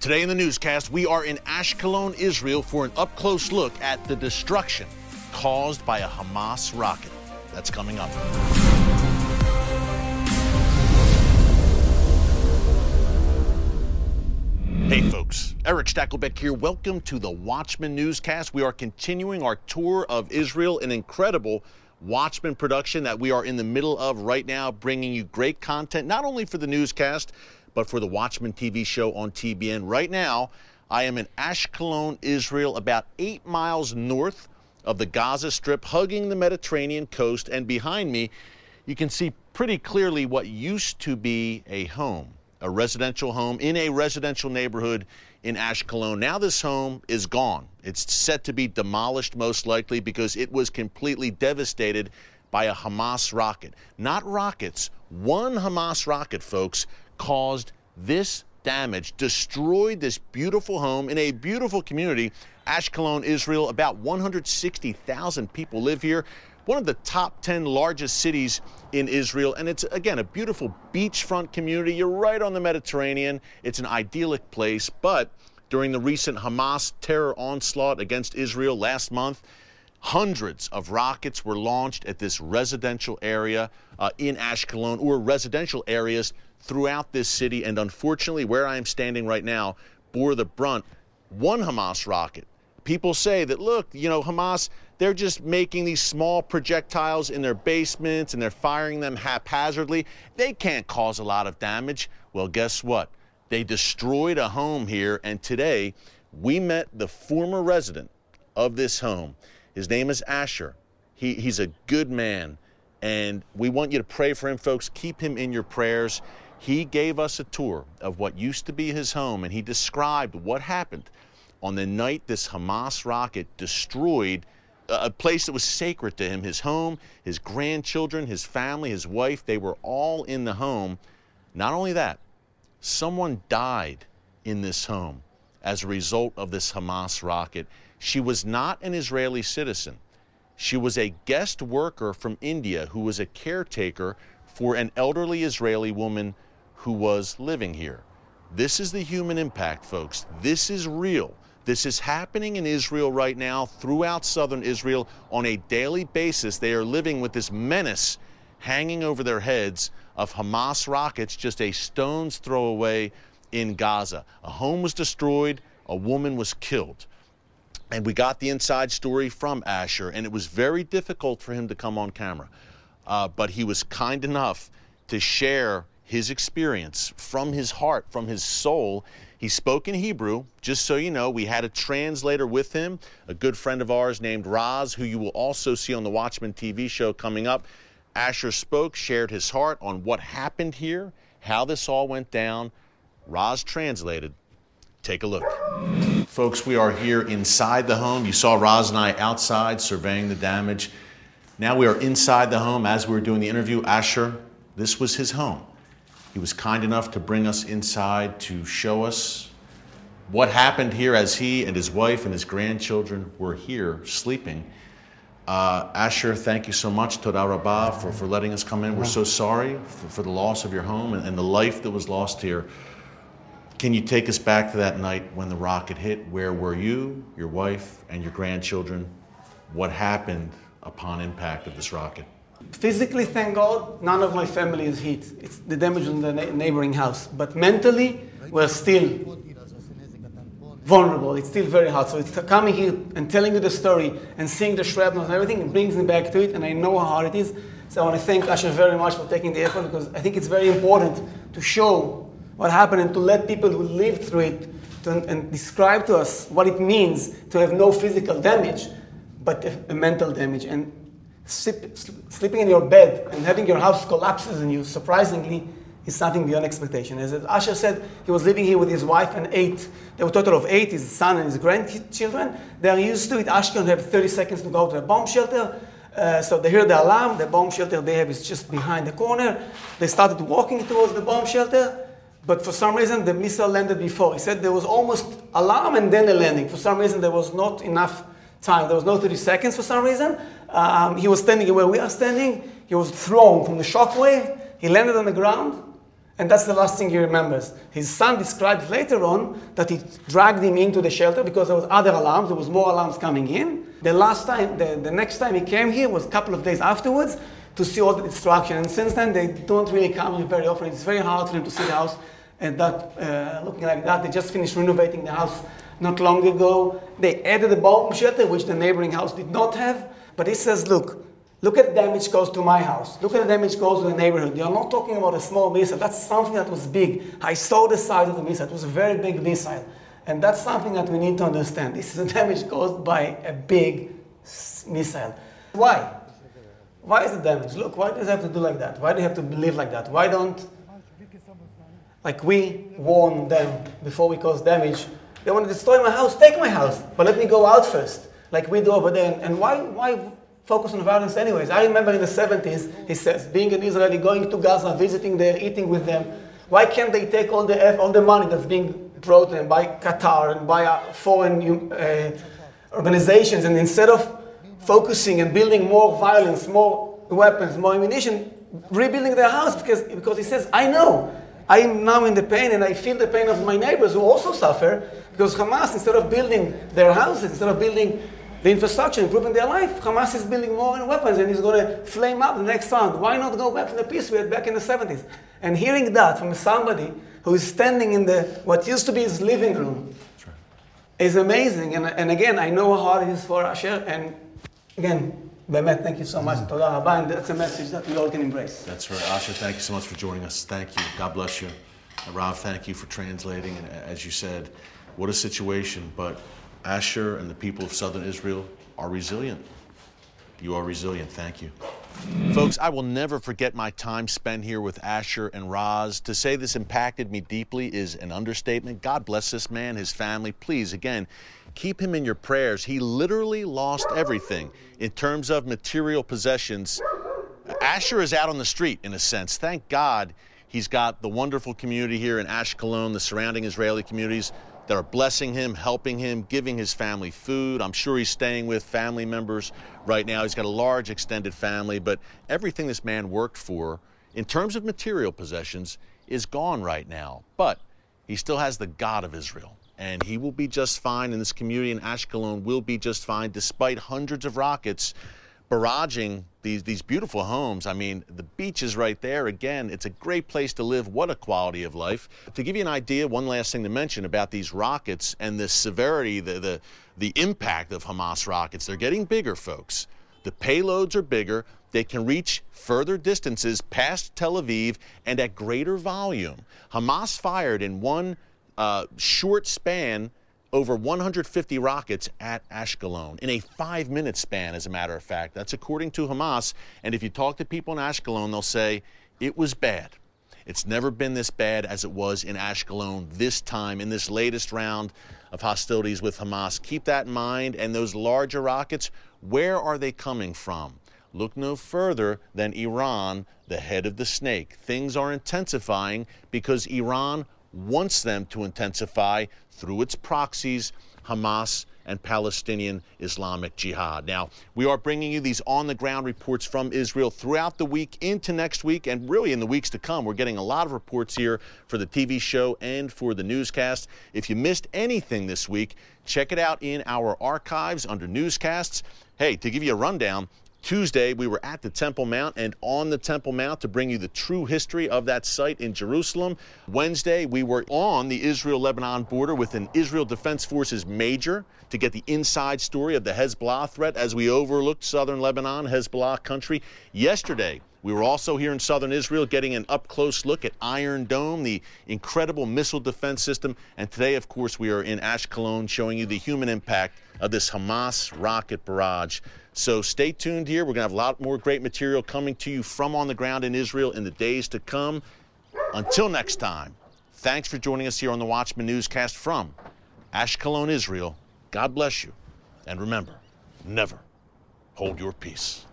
Today in the newscast, we are in Ashkelon, Israel for an up close look at the destruction caused by a Hamas rocket. That's coming up. Hey folks, Erick Stakelbeck here. Welcome to the Watchman Newscast. We are continuing our tour of Israel, an incredible Watchman production that we are in the middle of right now, bringing you great content, not only for the newscast, but for the Watchman TV show on TBN. Right now, I am in Ashkelon, Israel, about eight miles north of the Gaza Strip, hugging the Mediterranean coast. And behind me, you can see pretty clearly what used to be a home, a residential home in a residential neighborhood in Ashkelon. Now, this home is gone. It's set to be demolished, most likely, because it was completely devastated by a Hamas rocket. Not rockets, one Hamas rocket, folks, caused this damage, destroyed this beautiful home in a beautiful community, Ashkelon, Israel. About 160,000 people live here. One of the top 10 largest cities in Israel. And it's, again, a beautiful beachfront community. You're right on the Mediterranean. It's an idyllic place. But during the recent Hamas terror onslaught against Israel last month, Hundreds of rockets were launched at this residential area uh, in Ashkelon or residential areas throughout this city. And unfortunately, where I am standing right now bore the brunt one Hamas rocket. People say that, look, you know, Hamas, they're just making these small projectiles in their basements and they're firing them haphazardly. They can't cause a lot of damage. Well, guess what? They destroyed a home here, and today we met the former resident of this home. His name is Asher. He, he's a good man, and we want you to pray for him, folks. Keep him in your prayers. He gave us a tour of what used to be his home, and he described what happened on the night this Hamas rocket destroyed uh, a place that was sacred to him his home, his grandchildren, his family, his wife. They were all in the home. Not only that, someone died in this home as a result of this Hamas rocket. She was not an Israeli citizen. She was a guest worker from India who was a caretaker for an elderly Israeli woman who was living here. This is the human impact, folks. This is real. This is happening in Israel right now, throughout southern Israel, on a daily basis. They are living with this menace hanging over their heads of Hamas rockets just a stone's throw away in Gaza. A home was destroyed, a woman was killed. And we got the inside story from Asher, and it was very difficult for him to come on camera. Uh, but he was kind enough to share his experience from his heart, from his soul. He spoke in Hebrew, just so you know. We had a translator with him, a good friend of ours named Raz, who you will also see on the Watchman TV show coming up. Asher spoke, shared his heart on what happened here, how this all went down. Raz translated. Take a look. Folks, we are here inside the home. You saw Raz and I outside surveying the damage. Now we are inside the home as we were doing the interview. Asher, this was his home. He was kind enough to bring us inside to show us what happened here as he and his wife and his grandchildren were here sleeping. Uh, Asher, thank you so much, Toda Rabbah, for, for letting us come in. We're so sorry for, for the loss of your home and, and the life that was lost here. Can you take us back to that night when the rocket hit? Where were you, your wife, and your grandchildren? What happened upon impact of this rocket? Physically, thank God, none of my family is hit. It's the damage in the neighboring house. But mentally, we're still vulnerable. It's still very hard. So it's coming here and telling you the story and seeing the shrapnel and everything, it brings me back to it, and I know how hard it is. So I want to thank Asher very much for taking the effort because I think it's very important to show what happened and to let people who lived through it to, and describe to us what it means to have no physical damage, but a, mental damage. And sleep, sleeping in your bed and having your house collapses on you, surprisingly, is something beyond expectation. As Asher said, he was living here with his wife and eight. There were a total of eight, his son and his grandchildren. They are used to it. Ashkelon have 30 seconds to go to a bomb shelter. Uh, so they hear the alarm. The bomb shelter they have is just behind the corner. They started walking towards the bomb shelter. But for some reason, the missile landed before. He said there was almost alarm and then a landing. For some reason, there was not enough time. There was no 30 seconds for some reason. Um, he was standing where we are standing. He was thrown from the shockwave. He landed on the ground. And that's the last thing he remembers. His son described later on that he dragged him into the shelter because there was other alarms. There was more alarms coming in. The last time, the, the next time he came here was a couple of days afterwards to see all the destruction. And since then, they don't really come here very often. It's very hard for them to see the house that uh, looking like that. They just finished renovating the house not long ago. They added a bomb shelter, which the neighboring house did not have. But he says, look, Look at the damage caused to my house. Look at the damage caused to the neighborhood. You're not talking about a small missile. That's something that was big. I saw the size of the missile. It was a very big missile. And that's something that we need to understand. This is a damage caused by a big missile. Why? Why is the damage? Look, why does it have to do like that? Why do you have to live like that? Why don't, like we warn them before we cause damage, they want to destroy my house, take my house, but let me go out first, like we do over there. And why, why focus on violence anyways. I remember in the 70s, he says, being an Israeli, going to Gaza, visiting there, eating with them. Why can't they take all the, all the money that's being brought them by Qatar and by uh, foreign uh, organizations, and instead of focusing and building more violence, more weapons, more ammunition, rebuilding their house because, because he says, I know. I am now in the pain and I feel the pain of my neighbors who also suffer because Hamas, instead of building their houses, instead of building the infrastructure, improving their life. Hamas is building more weapons and is going to flame up the next round. Why not go back to the peace we had back in the 70s? And hearing that from somebody who is standing in the what used to be his living room is amazing. And, and again, I know how hard it is for Asher. And again, Bemet, thank you so much. Toda that's a message that we all can embrace. That's right. Asher, thank you so much for joining us. Thank you. God bless you. And Rav, thank you for translating. And as you said, what a situation. But Asher and the people of southern Israel are resilient. You are resilient. Thank you. Folks, I will never forget my time spent here with Asher and Raz. To say this impacted me deeply is an understatement. God bless this man, his family. Please, again, keep him in your prayers. He literally lost everything in terms of material possessions. Asher is out on the street, in a sense. Thank God he's got the wonderful community here in Ashkelon, the surrounding Israeli communities that are blessing him, helping him, giving his family food. I'm sure he's staying with family members right now. He's got a large extended family, but everything this man worked for in terms of material possessions is gone right now. But he still has the God of Israel. And he will be just fine, and this community in Ashkelon will be just fine despite hundreds of rockets barraging these, these beautiful homes. I mean, the beach is right there. Again, it's a great place to live. What a quality of life. To give you an idea, one last thing to mention about these rockets and the severity, the, the, the impact of Hamas rockets. They're getting bigger, folks. The payloads are bigger. They can reach further distances past Tel Aviv and at greater volume. Hamas fired in one uh, short span over 150 rockets at Ashkelon in a five minute span, as a matter of fact. That's according to Hamas. And if you talk to people in Ashkelon, they'll say it was bad. It's never been this bad as it was in Ashkelon this time in this latest round of hostilities with Hamas. Keep that in mind. And those larger rockets, where are they coming from? Look no further than Iran, the head of the snake. Things are intensifying because Iran wants them to intensify through its proxies, Hamas and Palestinian Islamic Jihad. Now, we are bringing you these on the ground reports from Israel throughout the week into next week and really in the weeks to come. We're getting a lot of reports here for the TV show and for the newscast. If you missed anything this week, check it out in our archives under newscasts. Hey, to give you a rundown, Tuesday, we were at the Temple Mount and on the Temple Mount to bring you the true history of that site in Jerusalem. Wednesday, we were on the Israel Lebanon border with an Israel Defense Forces major to get the inside story of the Hezbollah threat as we overlooked southern Lebanon, Hezbollah country. Yesterday, we were also here in southern Israel getting an up close look at Iron Dome, the incredible missile defense system. And today, of course, we are in Ashkelon showing you the human impact of this Hamas rocket barrage. So stay tuned here. We're going to have a lot more great material coming to you from on the ground in Israel in the days to come. Until next time, thanks for joining us here on the Watchman Newscast from Ashkelon, Israel. God bless you. And remember, never hold your peace.